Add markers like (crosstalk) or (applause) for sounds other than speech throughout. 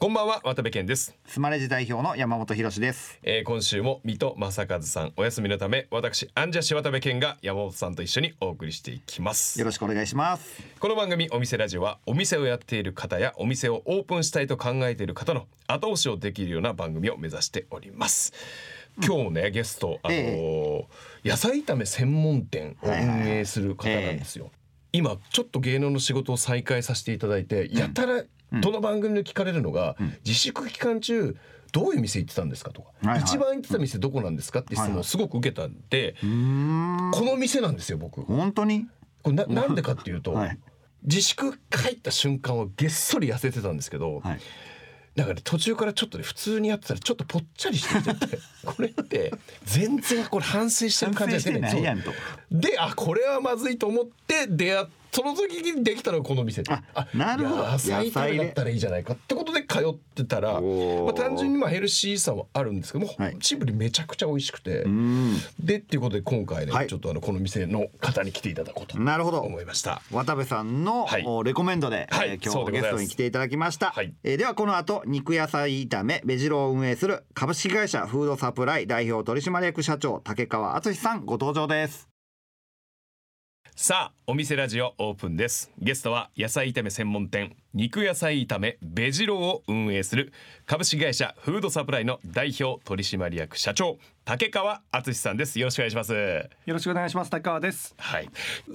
こんばんは渡部健です、スマレジ代表の山本博です。えー、今週も水戸正和さんお休みのため私アンジャッシュ渡部健が山本さんと一緒にお送りしていきます。よろしくお願いします。この番組お店ラジオはお店をやっている方やお店をオープンしたいと考えている方の後押しをできるような番組を目指しております。今日ねゲストあのーえ野菜炒め専門店を運営する方なんですよ、今ちょっと芸能の仕事を再開させていただいてやたらどの番組で聞かれるのが、自粛期間中どういう店行ってたんですかとか、はいはい。一番行ってた店どこなんですかって質問をすごく受けたんで、うーん。この店なんですよ僕。こ本当に？れななんでかっていうと、はい。自粛入った瞬間はげっそり痩せてたんですけど、はい。なんかね途中からちょっとね普通にやってたらちょっとぽっちゃりしてきちゃって (laughs) これって全然これ反省してる感じが反省してないやんと。そう。であこれはまずいと思って出会っその時にできたのがこの店。であなるほど。野菜炒めだったらいいじゃないかってことで通ってたら、まあ、単純にまあヘルシーさはあるんですけども、はい。シンプルにめちゃくちゃ美味しくて。でっていうことで今回ね、はい。ちょっとあのこの店の方に来ていただこうとなるほど。思いました。渡部さんの、はい。おレコメンドで、はい。えー今日ゲストに来ていただきました、はい。えーではこの後肉野菜炒めベジロを運営する株式会社フードサプライ代表取締役社長竹川敦さんご登場ですさあお店ラジオオープンですゲストは野菜炒め専門店肉野菜炒めベジローを運営する株式会社フードサプライの代表取締役社長竹川敦さんですよろしくお願いしますよろしくお願いします。高川です。はい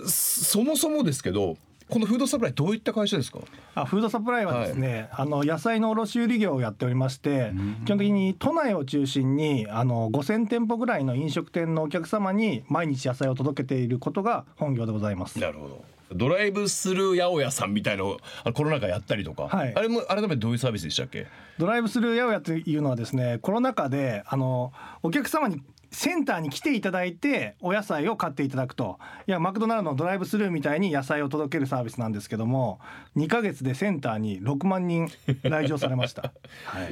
そもそもですけどこのフードサプライどういった会社ですか？あ、フードサプライはですね、あの野菜の卸売業をやっておりまして、基本的に都内を中心にあの5000店舗ぐらいの飲食店のお客様に毎日野菜を届けていることが本業でございます。なるほど。ドライブスルー八百屋さんみたいのをあのコロナ禍やったりとか、はい。あれも改めてどういうサービスでしたっけ？ドライブスルー八百屋というのはですね、コロナ禍であのお客様にセンターに来ていただいてお野菜を買っていただくと。いやマクドナルドのドライブスルーみたいに野菜を届けるサービスなんですけども2ヶ月でセンターに6万人来場されました。(laughs) はい。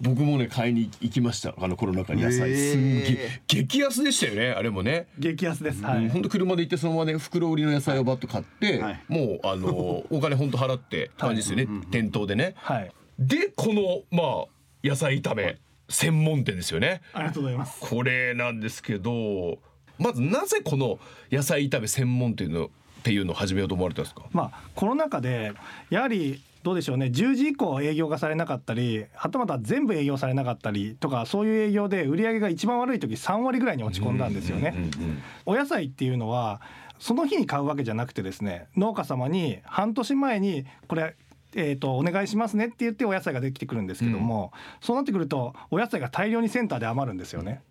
僕もね買いに行きました。あのコロナ禍に野菜。すんげえ。激安でしたよねあれもね。激安です。はい。うん本当車で行ってそのままね袋売りの野菜をバッと買って、はい。もうあの (laughs) お金本当払って感じですよね、店頭でね。はい。でこのまあ野菜炒め専門店ですよね。ありがとうございます。これなんですけどまずなぜこの野菜炒め専門店のっていうのを始めようと思われたんですか？まあコロナ禍でやはりどうでしょうね10時以降営業がされなかったりはたまた全部営業されなかったりとかそういう営業で売り上げが一番悪い時3割ぐらいに落ち込んだんですよね。お野菜っていうのはその日に買うわけじゃなくてですね農家様に半年前にこれえー、とお願いしますねって言ってお野菜ができてくるんですけども、そうなってくるとお野菜が大量にセンターで余るんですよね。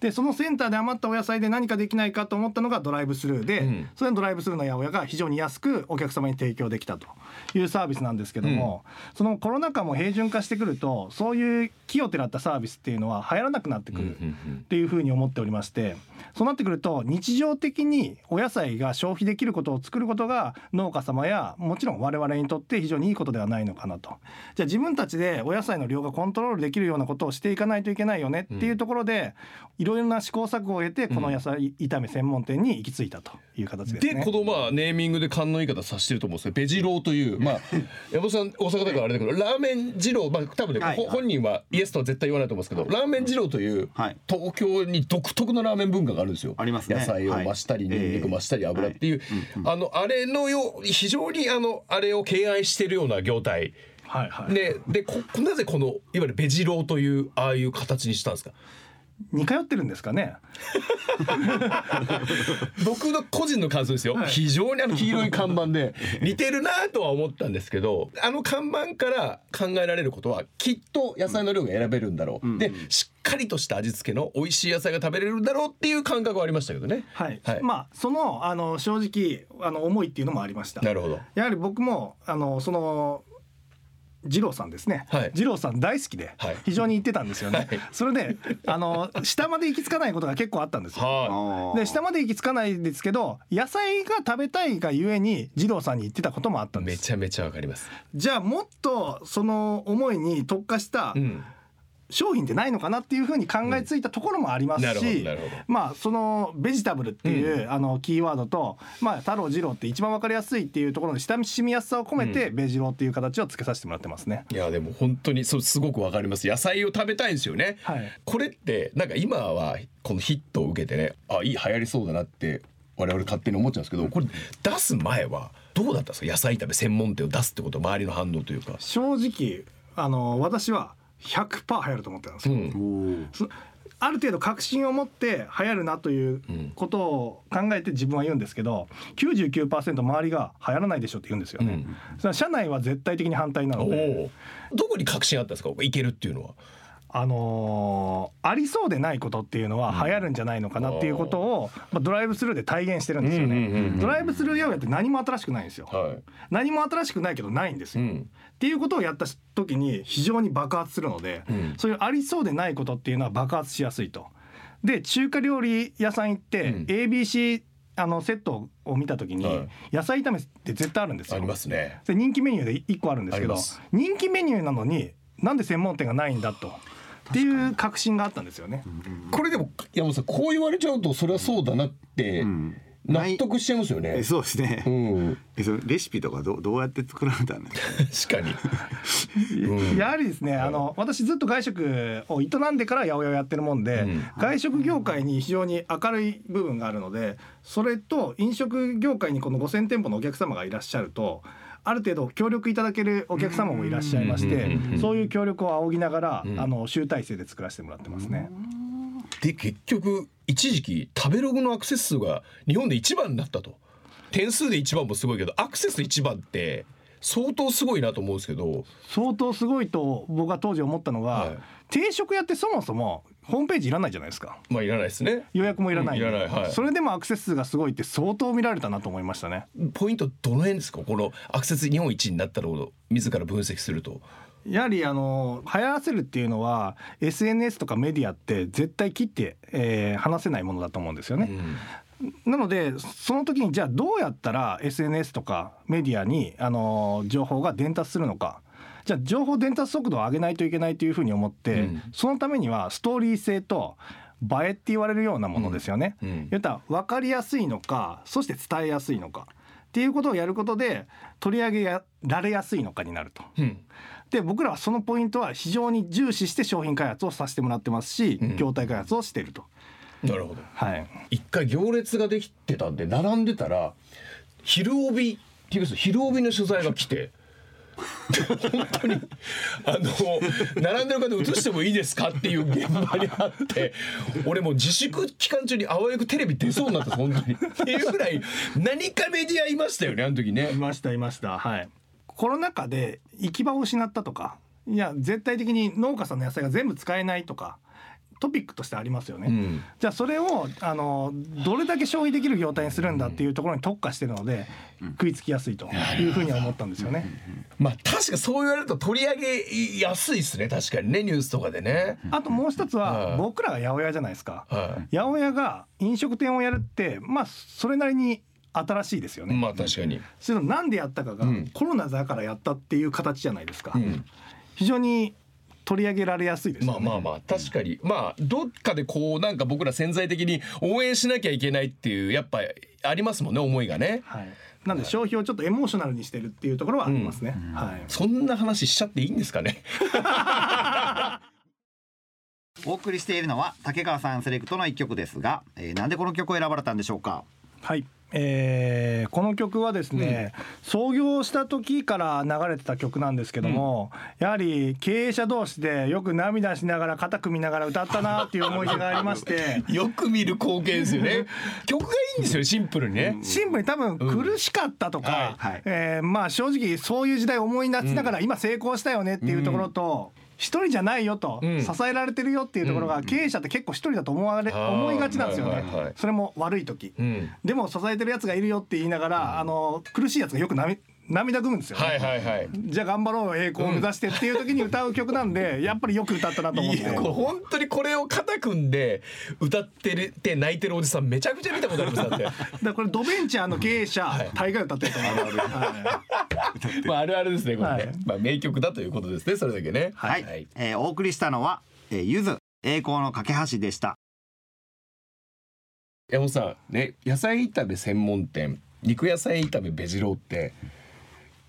でそのセンターで余ったお野菜で何かできないかと思ったのがドライブスルーで、うん。それのドライブスルーの八百屋が非常に安くお客様に提供できたというサービスなんですけども、そのコロナ禍も平準化してくるとそういう木をてらったサービスっていうのは流行らなくなってくる。うんうんっていうふうに思っておりましてそうなってくると日常的にお野菜が消費できることを作ることが農家様やもちろん我々にとって非常にいいことではないのかなと。じゃあ自分たちでお野菜の量がコントロールできるようなことをしていかないといけないよねっていうところでいろいろな試行錯誤を得てこの野菜炒め専門店に行き着いたという形ですね。でこのまあネーミングで勘のいい方さしてると思うんですけどベジローというまあ (laughs) 山本さん大阪だからあれだけどラーメン二郎まあ多分ね、はいほ本人はイエスとは絶対言わないと思うんですけどラーメン二郎というはい。東京に独特のラーメン文化があるんですよ。ありますね。野菜を増したり、はいニンニク増したり油っていう、あのあれのよう非常にあのあれを敬愛してるような業態。はいはい。ね、でこなぜこのいわゆるベジローというああいう形にしたんですか？似通ってるんですかね？(laughs) 僕の個人の感想ですよ、はい。非常にあの黄色い看板で (laughs) 似てるなとは思ったんですけどあの看板から考えられることはきっと野菜の量が選べるんだろう、でしっかりとした味付けの美味しい野菜が食べれるんだろうっていう感覚はありましたけどね。はい、はい。まあそのあの正直あの思いっていうのもありました。なるほど。やはり僕もあのその二郎さんですね、はい。二郎さん大好きではい。非常に言ってたんですよね、はい。それであの下まで行き着かないことが結構あったんですよ。はで下まで行き着かないですけど野菜が食べたいがゆえに二郎さんに言ってたこともあったんです。いめちゃめちゃわかります。じゃあもっとその思いに特化したうん商品ってないのかなっていうふうに考えついたところもありますし、なるほどまあそのベジタブルっていう、あのキーワードと、まあ太郎二郎って一番わかりやすいっていうところの親しみやすさを込めて、ベジローっていう形をつけさせてもらってますね。いやでも本当にそうすごくわかります。野菜を食べたいんですよね、はい。これってなんか今はこのヒットを受けてねあいい流行りそうだなって我々勝手に思っちゃうんですけどこれ出す前はどうだったんですか？野菜炒め専門店を出すってこと周りの反応というか。正直あの私は100%流行ると思ってたんですうよ。んそある程度確信を持って流行るなということを考えて自分は言うんですけど99%周りが流行らないでしょって言うんですよね。うん。社内は絶対的に反対なおので、おどこに確信あったんですか？いけるっていうのはあのーありそうでないことっていうのは流行るんじゃないのかなっていうことを、まあ、ドライブスルーで体現してるんですよね。ドライブスルー八百屋って何も新しくないんですよ。はい何も新しくないけどないんですよ。うんっていうことをやった時に非常に爆発するので、うんそういうありそうでないことっていうのは爆発しやすいと。で中華料理屋さん行って、うん ABC あのセットを見た時に、はい野菜炒めって絶対あるんですよ。ありますねで人気メニューで1個あるんですけど人気メニューなのになんで専門店がないんだと。っていう確信があったんですよね。これでも山本さんこう言われちゃうとそれはそうだなってん。納得しちゃいますよね。えそうですね。う。ん。えそのレシピとかどうどうやって作られたんですか？確かに。うん。やはりですね、あの私ずっと外食を営んでから八百屋をやってるもんで、うん。外食業界に非常に明るい部分があるのでそれと飲食業界にこの5,000店舗のお客様がいらっしゃるとある程度協力いただけるお客様もいらっしゃいましてそういう協力を仰ぎながら、あの集大成で作らせてもらってますね。で結局一時期食べログのアクセス数が日本で一番になったと点数で一番もすごいけどアクセス一番って相当すごいなと思うんですけど相当すごいと僕は当時思ったのが、はい定食屋ってそもそもホームページいらないじゃないですか。まあいらないですね。予約もいらないいらない。はい。それでもアクセス数がすごいって相当見られたなと思いましたね。ポイントどの辺ですか？このアクセス日本一になったのを自ら分析すると。やはりあの流行らせるっていうのは SNS とかメディアって絶対切って、えー話せないものだと思うんですよね。なのでその時にじゃあどうやったら SNS とかメディアにあの情報が伝達するのか。じゃあ情報伝達速度を上げないといけないというふうに思って、うんそのためにはストーリー性と映えって言われるようなものですよね。うんうん言ったら分かりやすいのかそして伝えやすいのかっていうことをやることで取り上げられやすいのかになると。うんで僕らはそのポイントは非常に重視して商品開発をさせてもらってますし、うん業態開発をしていると。なるほどはい。一回行列ができてたんで並んでたら昼帯 TBS 昼帯の取材が来て本当にあの並んでる方映してもいいですかっていう現場にあって俺もう自粛期間中にあわよくテレビ出そうになった本当にっていうぐらい何かメディアいましたよねあの時ねいましたいました。はい。コロナ禍で行き場を失ったとか、いや絶対的に農家さんの野菜が全部使えないとか。トピックとしてありますよね、うん。じゃあそれをあのどれだけ消費できる業態にするんだっていうところに特化してるので、食いつきやすいというふうには思ったんですよね。まあ確かそう言われると取り上げやすいですね。確かにねニュースとかでね。あともう一つははい僕らが八百屋じゃないですか。はい八百屋が飲食店をやるってまあそれなりに新しいですよね。まあ確かに。それをなんでやったかが、うん。コロナだからやったっていう形じゃないですか。うん。非常に取り上げられやすいですよね。まあまあまあ確かにまあどっかでこうなんか僕ら潜在的に応援しなきゃいけないっていうやっぱありますもんね思いがねはい。なんで消費をちょっとエモーショナルにしてるっていうところはありますね。はい。そんな話しちゃっていいんですかね？(laughs) お送りしているのは竹川さんセレクトの一曲ですが、えー、なんでこの曲を選ばれたんでしょうか？はい。えーこの曲はですね、創業した時から流れてた曲なんですけども、やはり経営者同士でよく涙しながら肩組みながら歌ったなっていう思い出がありまして。(laughs) よく見る光景ですよね。曲がいいんですよシンプルにね。シンプルに多分苦しかったとか、はいはい。えーまあ正直そういう時代を思い出しながら今成功したよねっていうところと、一人じゃないよと、うん。支えられてるよっていうところが経営者って結構一人だと思われ、思いがちなんですよね、はいはいはい。それも悪い時、うん。でも支えてるやつがいるよって言いながら、あの苦しいやつがよく涙涙ぐむんですよね、はいはいはい。じゃあ頑張ろうよ栄光を目指してっていう時に歌う曲なんで、やっぱりよく歌ったなと思って。本当にこれを肩組んで歌ってるって泣いてるおじさんめちゃくちゃ見たことありますだって。だこれドベンチャーの経営者、大概歌ってると思う、は (laughs) いまああるあるですねこれね、はい。まあ名曲だということですねそれだけね。はい、えーお送りしたのはえーゆず栄光の架け橋でした。山本さんね野菜炒め専門店肉野菜炒めベジ郎って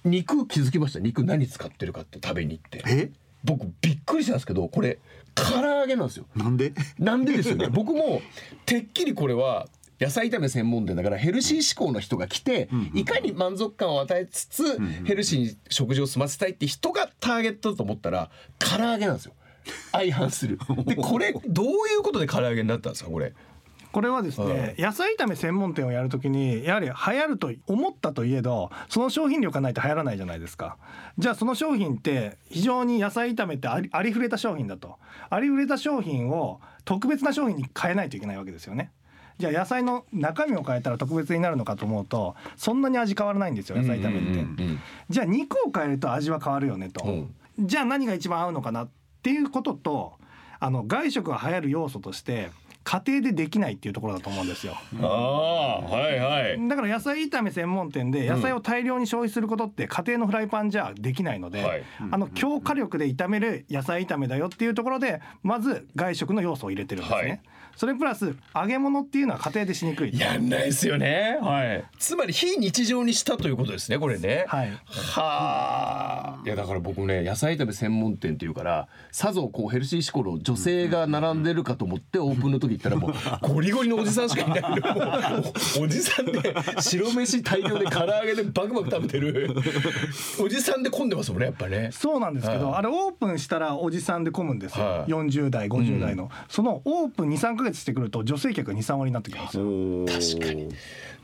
肉気づきました？肉何使ってるかって食べに行って。え？僕びっくりしたんですけどこれ唐揚げなんですよ。なんで？なんでですよね。僕もてっきりこれは野菜炒め専門店だからヘルシー志向の人が来て、いかに満足感を与えつつ、ヘルシーに食事を済ませたいって人がターゲットだと思ったら唐揚げなんですよ。相反する。でこれどういうことで唐揚げになったんですかこれ？これはですね、野菜炒め専門店をやるときにやはり流行ると思ったといえどその商品力がないと流行らないじゃないですか。じゃあその商品って非常に野菜炒めってありありふれた商品だと。ありふれた商品を特別な商品に変えないといけないわけですよね。じゃあ野菜の中身を変えたら特別になるのかと思うとそんなに味変わらないんですよ野菜炒めって、うんじゃあ肉を変えると味は変わるよねと、う。んじゃあ何が一番合うのかなっていうこととあの外食が流行る要素として家庭でできないっていうところだと思うんですよ。ああはいはい。だから野菜炒め専門店で野菜を大量に消費することって家庭のフライパンじゃできないので、はい。あの強火力で炒める野菜炒めだよっていうところでまず外食の要素を入れてるんですね、はいそれプラス揚げ物っていうのは家庭でしにくいやんないですよね。はい。つまり非日常にしたということですねこれね。はい。はあ。いやだから僕ね野菜炒め専門店っていうからさぞこうヘルシー志向の女性が並んでるかと思ってオープンの時行ったらもう (laughs) ゴリゴリのおじさんしかいない。のもうおじさんで白飯大量で唐揚げでバクバク食べてる。おじさんで混んでますもんねやっぱね。そうなんですけど、はい。あれオープンしたらおじさんで混むんですよ、はい。40代50代の、そのオープン23か月してくると女性客23割になってきますよ。確かに。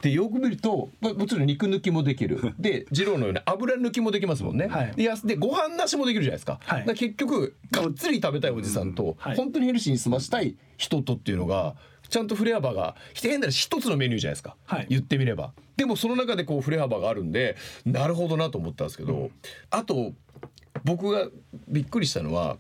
でよく見るとまもちろん肉抜きもできる。で (laughs) 二郎のように油抜きもできますもんね、はい。でやすでご飯なしもできるじゃないですか,、はい。だから結局がっつり食べたいおじさんと、はい。本当にヘルシーに済ましたい人とっていうのがちゃんと振れ幅が変なら一つのメニューじゃないですか、はい。言ってみれば。でもその中でこう振れ幅があるんでなるほどなと思ったんですけど、あと僕がびっくりしたのは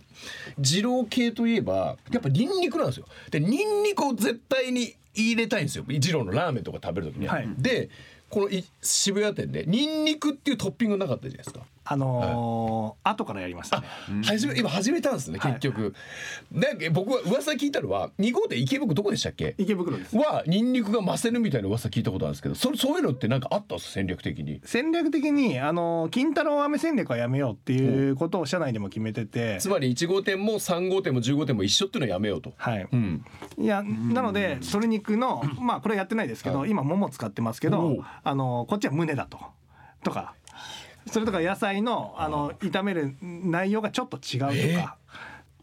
二郎系といえばやっぱニンニクなんですよ。でニンニクを絶対に入れたいんですよ。二郎のラーメンとか食べる時に、は。い。でこのい渋谷店でニンニクっていうトッピングなかったじゃないですかあのー後からやりましたね。始め今始めたんですねはい。結局、なんか僕は噂聞いたのは2号店池袋どこでしたっけ？池袋です。はニンニクが増せるみたいな噂聞いたことあるんですけどそれそういうのってなんかあったんです？戦略的に。戦略的にあの金太郎飴戦略はやめようっていうことを社内でも決めてて。つまり1号店も3号店も10号店も一緒っていうのはやめようと。はい。うん、いやなので鶏肉の (clears throat) まあこれやってないですけど、は今もも使ってますけども。あのこっちは胸だと。とかそれとか野菜のあの炒める内容がちょっと違うとか、えー。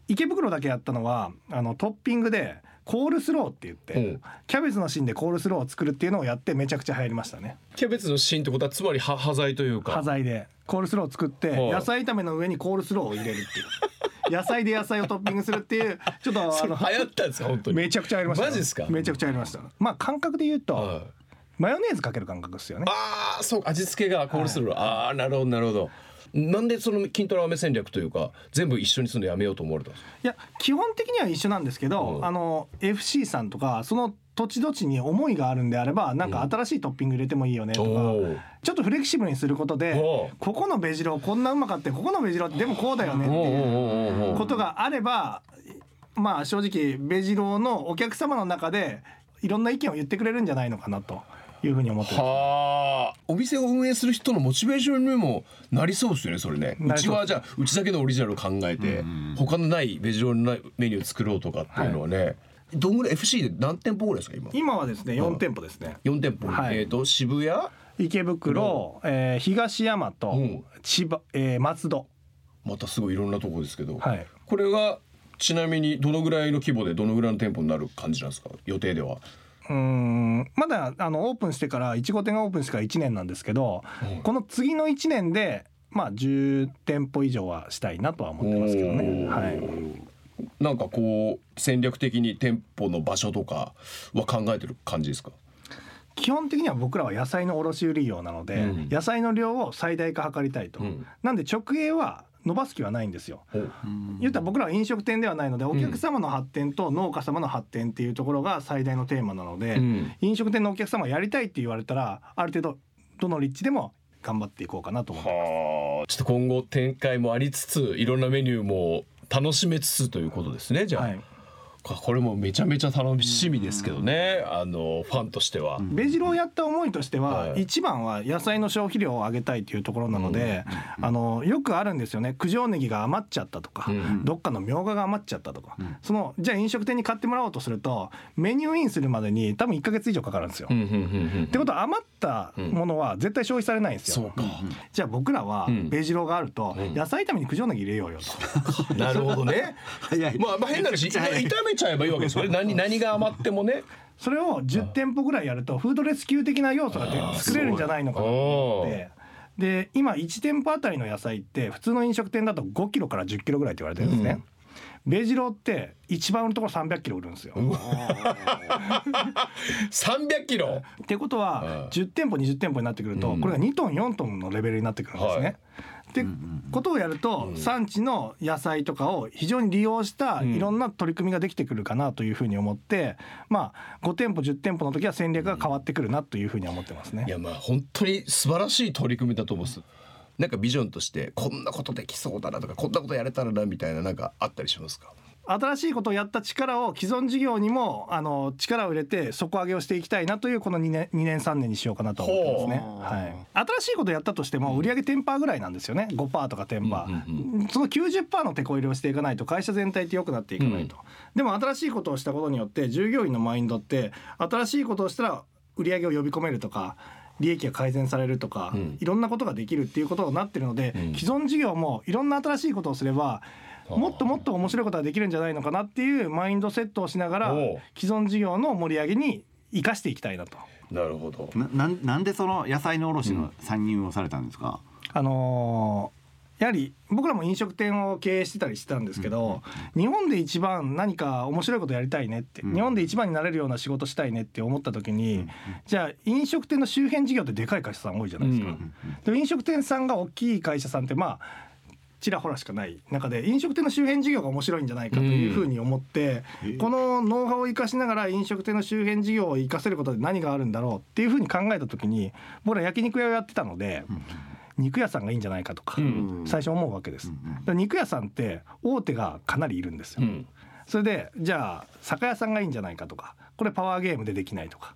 池袋だけやったのはあのトッピングでコールスローって言って、う。んキャベツの芯でコールスローを作るっていうのをやってめちゃくちゃ流行りましたね。キャベツの芯ってことはつまりは端材というか。端材でコールスローを作ってはい野菜炒めの上にコールスローを入れるっていう。(laughs) 野菜で野菜をトッピングするっていうちょっとそあのれ流行ったんですか本当に。めちゃくちゃやりましたよ。マジっすか？めちゃくちゃやりました。まあ感覚で言うと、はいマヨネーズかける感覚ですよね。ああそう味付けがコールスロー、ああなるほどなるほど。なんでその筋トレ飴戦略というか全部一緒にするのやめようと思われたんですか？いや基本的には一緒なんですけど、うん。あの FC さんとかその土地土地に思いがあるんであればなんか新しいトッピング入れてもいいよねとか、おー。ちょっとフレキシブルにすることでここのベジロこんなうまかってここのベジロってでもこうだよねっていうことがあればまあ正直ベジロのお客様の中でいろんな意見を言ってくれるんじゃないのかなというふうに思ってます。はあ。お店を運営する人のモチベーションにもなりそうですよねそれね。う。ちはじゃあうちだけのオリジナルを考えて他のないベジロのないメニューを作ろうとかっていうのはね、どんぐらい FC で何店舗ぐらいですか今？今はですね4店舗ですね。4店舗、はい。えっ、と渋谷？池袋、えー東大和、うん。千葉、えー松戸、またすごいいろんなとこですけど、はい、これがちなみにどのぐらいの規模でどのぐらいの店舗になる感じなんですか？予定ではうーんまだあのオープンしてから1号店がオープンしてから1年なんですけど、うんこの次の1年でまあ10店舗以上はしたいなとは思ってますけどね。はい。なんかこう戦略的に店舗の場所とかは考えてる感じですか？基本的には僕らは野菜の卸売業なので、うん野菜の量を最大化図りたいと、うんなんで直営は伸ばす気はないんですよ。言ったら僕らは飲食店ではないのでお客様の発展と農家様の発展っていうところが最大のテーマなので、うん。飲食店のお客様がやりたいって言われたらある程度どの立地でも頑張っていこうかなと思ってます。はあ。ちょっと今後展開もありつついろんなメニューも楽しめつつということですねじゃあ、はいここれもめちゃめちゃ楽しみですけどね、あのファンとしては、ベジ郎をやった思いとしては、はい。一番は野菜の消費量を上げたいというところなので、あのよくあるんですよね。九条ネギが余っちゃったとか、うん。どっかのみょうがが余っちゃったとか、そのじゃあ飲食店に買ってもらおうとするとメニューインするまでに多分1か月以上かかるんですよ。うんうんうんうんってことは余ったものは絶対消費されないんですよ。じゃあ僕らはん。ベジ郎があると野菜炒めに九条ネギ入れようよと。(laughs) なるほどね。まあ、まあ変な話炒めちゃえばいいわけですよね何何が余ってもね。それを10店舗ぐらいやるとフードレスキュー的な要素がで作れるんじゃないのかなと思って。で今1店舗あたりの野菜って普通の飲食店だと5キロから10キロぐらいって言われてるんですね。ベジ郎って一番売るところ300キロ売るんですよ。300 (laughs) キロ？ってことははい10店舗20店舗になってくるとこれが2トン4トンのレベルになってくるんですね。はいってことをやると産地の野菜とかを非常に利用したいろんな取り組みができてくるかなというふうに思ってまあ5店舗10店舗の時は戦略が変わってくるなというふうに思ってますね。い。やまあ本当に素晴らしい取り組みだと思うんです。なんかビジョンとしてこんなことできそうだなとかこんなことやれたらなみたいななんかあったりしますか？新しいことをやった力を既存事業にもあの力を入れて底上げをしていきたいなというこの2年 ,2 年3年にしようかなと思ってますね。はい、新しいことやったとしても売上10%ぐらいなんですよね。5%とか10%、うんうんその90%の手こ入れをしていかないと会社全体って良くなっていかないと、でも新しいことをしたことによって従業員のマインドって新しいことをしたら売上を呼び込めるとか利益が改善されるとか、ん。いろんなことができるっていうことになってるので、ん。既存事業もいろんな新しいことをすればもっともっと面白いことができるんじゃないのかなっていうマインドセットをしながら既存事業の盛り上げに生かしていきたいなと。なるほど。ななんなんでその野菜の卸の参入をされたんですか、あのーやはり僕らも飲食店を経営してたりしてたんですけど、日本で一番何か面白いことやりたいねって、うん。日本で一番になれるような仕事したいねって思った時に、じゃあ飲食店の周辺事業ってでかい会社さん多いじゃないですか。うん。でも飲食店さんが大きい会社さんってまあちらほらしかない中で飲食店の周辺事業が面白いんじゃないかというふうに思って、うん。このノウハウを生かしながら飲食店の周辺事業を生かせることで何があるんだろうっていうふうに考えた時に僕ら焼肉屋をやってたので、肉屋さんがいいんじゃないかとか、うん。最初思うわけです。肉屋さんって大手がかなりいるんですよ。うん。それでじゃあ酒屋さんがいいんじゃないかとかこれパワーゲームでできないとか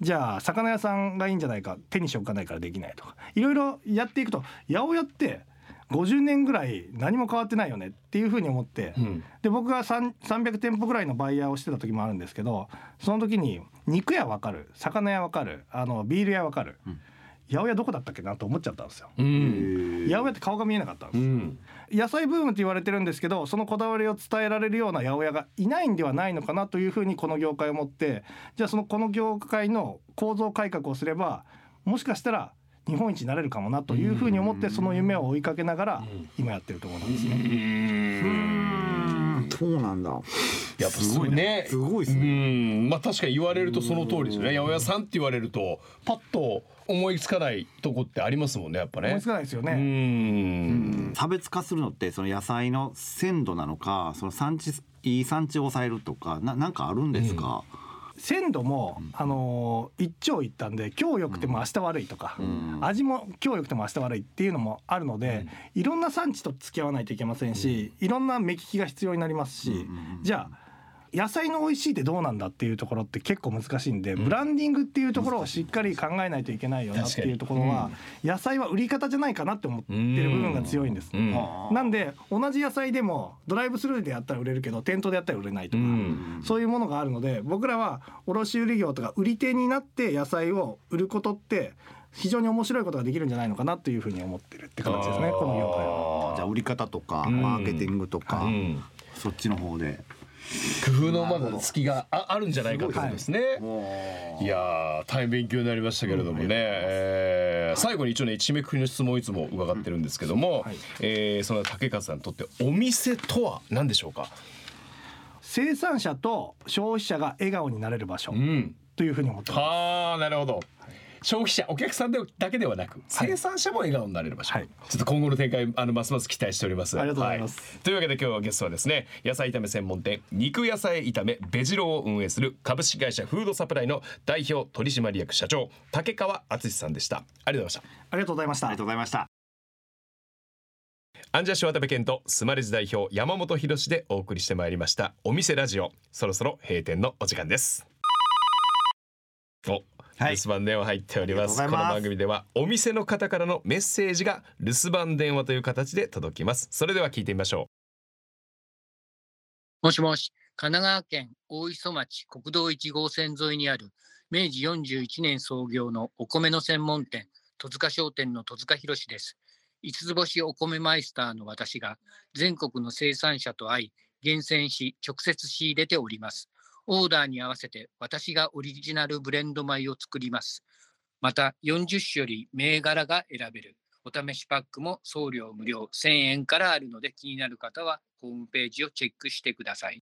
じゃあ魚屋さんがいいんじゃないか手に職がないからできないとかいろいろやっていくと八百屋って50年ぐらい何も変わってないよねっていうふうに思って、うん。で僕が3 300店舗ぐらいのバイヤーをしてた時もあるんですけどその時に肉屋わかる魚屋わかるあのビール屋わかる、八百屋どこだったっけなと思っちゃったんですよ。うん。八百屋って顔が見えなかったんですよ。うん。野菜ブームって言われてるんですけどそのこだわりを伝えられるような八百屋がいないんではないのかなというふうにこの業界を持ってじゃあそのこの業界の構造改革をすればもしかしたら日本一になれるかもなというふうに思ってその夢を追いかけながら今やってるところなんですね。そうなんだ。やっぱすごいね。すごいですうね。ん。まあ確かに言われるとその通りですよね。八百屋さんって言われるとパッと思いつかないとこってありますもんねやっぱね。思いつかないですようね。ん差別化するのってその野菜の鮮度なのかその産地いい産地を抑えるとかななんかあるんですか、鮮度も、あのー一長一短で今日良くても明日悪いとか、ん。味も今日良くても明日悪いっていうのもあるので、いろんな産地と付き合わないといけませんし、いろんな目利きが必要になりますし、じゃあ野菜の美味しいってどうなんだっていうところって結構難しいんで、ブランディングっていうところをしっかり考えないといけないよなっていうところは、野菜は売り方じゃないかなって思ってる部分が強いんです。うん。なんで同じ野菜でもドライブスルーでやったら売れるけど店頭でやったら売れないとか、うん。そういうものがあるので僕らは卸売業とか売り手になって野菜を売ることって非常に面白いことができるんじゃないのかなというふうに思ってるって形ですねこの業界は。じゃあ売り方とかん。マーケティングとか、うん。そっちの方で工夫のまだ隙がああるんじゃないかってことですね。いやー大変勉強になりましたけれどもね、えー最後に一応ね締めくくりの質問をいつも伺ってるんですけども、はいえーその竹勝さんにとってお店とは何でしょうか？生産者と消費者が笑顔になれる場所うん、というふうに思ってます。はあなるほど。消費者お客さんでだけではなく生産者も笑顔になれる場所、はい。ちょっと今後の展開あのますます期待しております。ありがとうございます。はというわけで今日はゲストはですね野菜炒め専門店肉野菜炒めベジローを運営する株式会社フードサプライの代表取締役社長竹川敦さんでした。ありがとうございました。ありがとうございました。ありがとうございました。アンジャッシュ渡部健とスマレジ代表山本博でお送りしてまいりました。お店ラジオそろそろ閉店のお時間です。おはい留守番電話入っております。この番組ではお店の方からのメッセージが留守番電話という形で届きます。それでは聞いてみましょもしもし、神奈川県大磯町国道1号線沿いにある明治41年創業のお米の専門店、戸塚商店の戸塚博です。五つ星お米マイスターの私が全国の生産者と会い、厳選し直接仕入れております。オーダーに合わせて私がオリジナルブレンド米を作ります。また40種より銘柄が選べる。お試しパックも送料無料1000円からあるので気になる方はホームページをチェックしてください。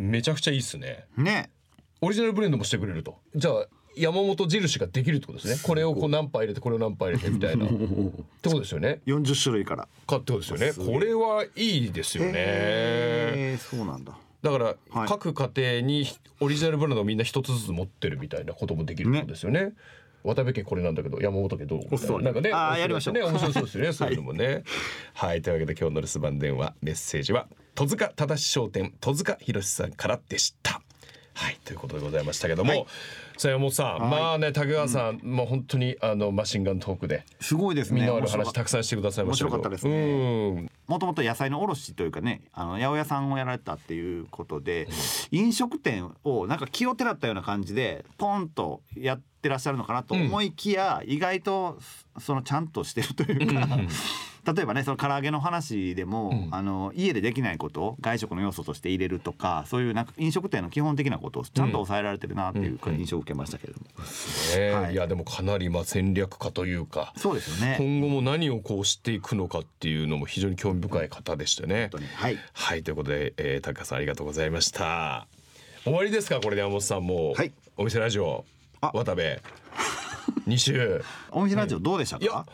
うめちゃくちゃいいですねねオリジナルブレンドもしてくれるとじゃあ山本印ができるってことですね。これをこう何杯入れてこれを何杯入れてみたいな。(laughs) ってことですよね。40種類から。かってことですよね。これはいいですよね。へーそうなんだ。だから、はい。各家庭にオリジナルブランドをみんな一つずつ持ってるみたいなこともできるってことですよね。渡辺家これなんだけど山本家どうななんかねあーやりましょう。ね面白そうですよね。そういうのもね。はい、というわけで今日の留守番電話メッセージは戸塚忠商店戸塚博さんからでした。はいということでございましたけども、はい。さあ山本さん、はい。まあね竹川さん、もう本当にあのマシンガントークで。すごいですね。みんなある話たくさんしてくださいましたけど。面白かったですうん。もともと野菜の卸というかねあの八百屋さんをやられたっていうことで、飲食店をなんか気をてらったような感じでポンとやってらっしゃるのかなと思いきや、意外とそのちゃんとしてるというか、例えばねその唐揚げの話でも、うん。あの家でできないことを外食の要素として入れるとかそういうなんか飲食店の基本的なことをちゃんと抑えられてるなっていううん。印象を受けましたけれども、ね。はい。いやでもかなりまあ戦略家というか。そうですよね。今後も何をこうしていくのかっていうのも非常に興味深い方でしたね。はい。はいということで、えー、高橋さんありがとうございました。終わりですかこれで山本さん。もう、はい。お店ラジオあ。渡部。二週。(laughs) お店ラジオどうでしたか、いや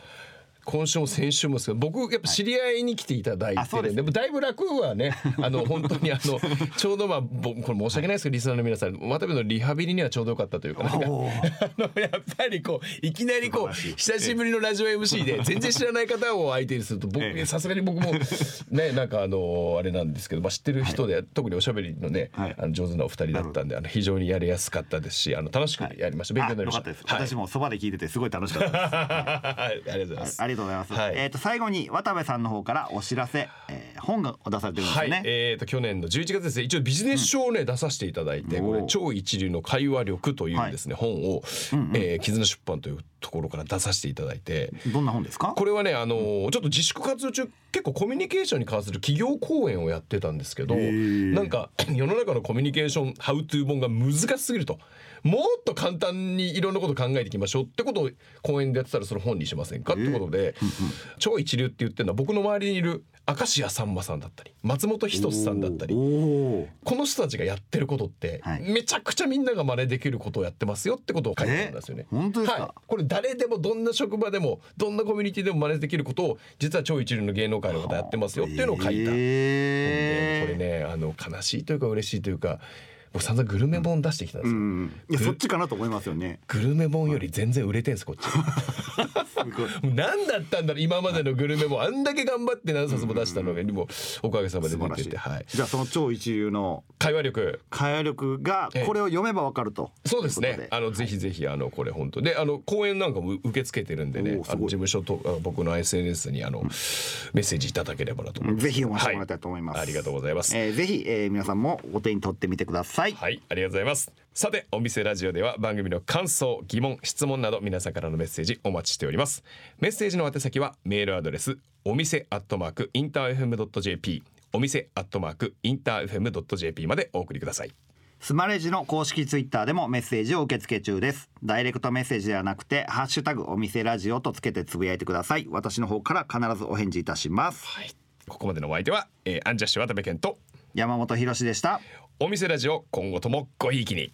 今週も先週もですけど僕やっぱ知り合いに来ていただいて、あそうですでもだいぶ楽はね (laughs) あの本当にあのちょうどまあ僕これ申し訳ないですけどリスナーの皆さん渡部のリハビリにはちょうどよかったというかなんか (laughs) やっぱりこういきなりこう久しぶりのラジオ MC で全然知らない方を相手にすると僕ええ。さすがに僕もねなんかあのあれなんですけど、まあ、知ってる人で、特におしゃべりのね、はい。あの上手なお二人だったんであの非常にやりやすかったですしあの楽しくやりました、勉強になりました。私もそばで聞いててすごい楽しかったです。(laughs) はい。ありがとうございます。ありがとうございます。はい。えっ、と最後に渡部さんの方からお知らせ、えー本が出されてるんですはい。えー、と去年の11月ですね。一応ビジネス書をね、出させていただいてこれ超一流の会話力というですね、本を、うんうん。えー絆出版というところから出させていただいて。どんな本ですか？これはねあのーちょっと自粛活動中結構コミュニケーションに関する企業講演をやってたんですけどなんか (clears throat) 世の中のコミュニケーションハウトゥー本が難しすぎるともっと簡単にいろんなこと考えていきましょうってことを講演でやってたらその本にしませんかってことで、超一流って言ってるのは僕の周りにいる明石家さんまさんだったり松本人志さんだったりこの人たちがやってることって、はい。めちゃくちゃみんなが真似できることをやってますよってことを書いてあるんですよね。本当ですか？はい、これ誰でもどんな職場でもどんなコミュニティでも真似できることを実は超一流の芸能界の方やってますよっていうのを書いた本でこれねあの悲しいというか嬉しいというか僕散々グルメ本出してきたんですよ。うん、いやそっちかなと思いますよね。グルメ本より全然売れてんすこっち。(laughs) (laughs) 何だったんだろう今までのグルメもあんだけ頑張って何冊も出したのがにもおかげさまで。出てて、はい、じゃあその超一流の会話力会話力がええこれを読めばわかると。そうですね。あのぜひぜひあのこれ本当であの講演なんかも受け付けてるんでねあの事務所と僕の SNS にあの、メッセージいただければなと思います。ぜひ読ませてもらいたいと思います。はいありがとうございます。えーぜひ、えー皆さんもお手に取ってみてください。はい、ありがとうございます。さて、お店ラジオでは番組の感想、疑問、質問など皆さんからのメッセージお待ちしております。メッセージの宛先はメールアドレスお店アットマークインター FM.jp お店アットマークインター FM.jp までお送りください。スマレジの公式ツイッターでもメッセージを受け付け中です。ダイレクトメッセージではなくて、ハッシュタグお店ラジオとつけてつぶやいてください。私の方から必ずお返事いたします。はい、ここまでのお相手は、えーアンジャッシュ渡部健と山本博史でした。お店ラジオ今後ともごひいきに。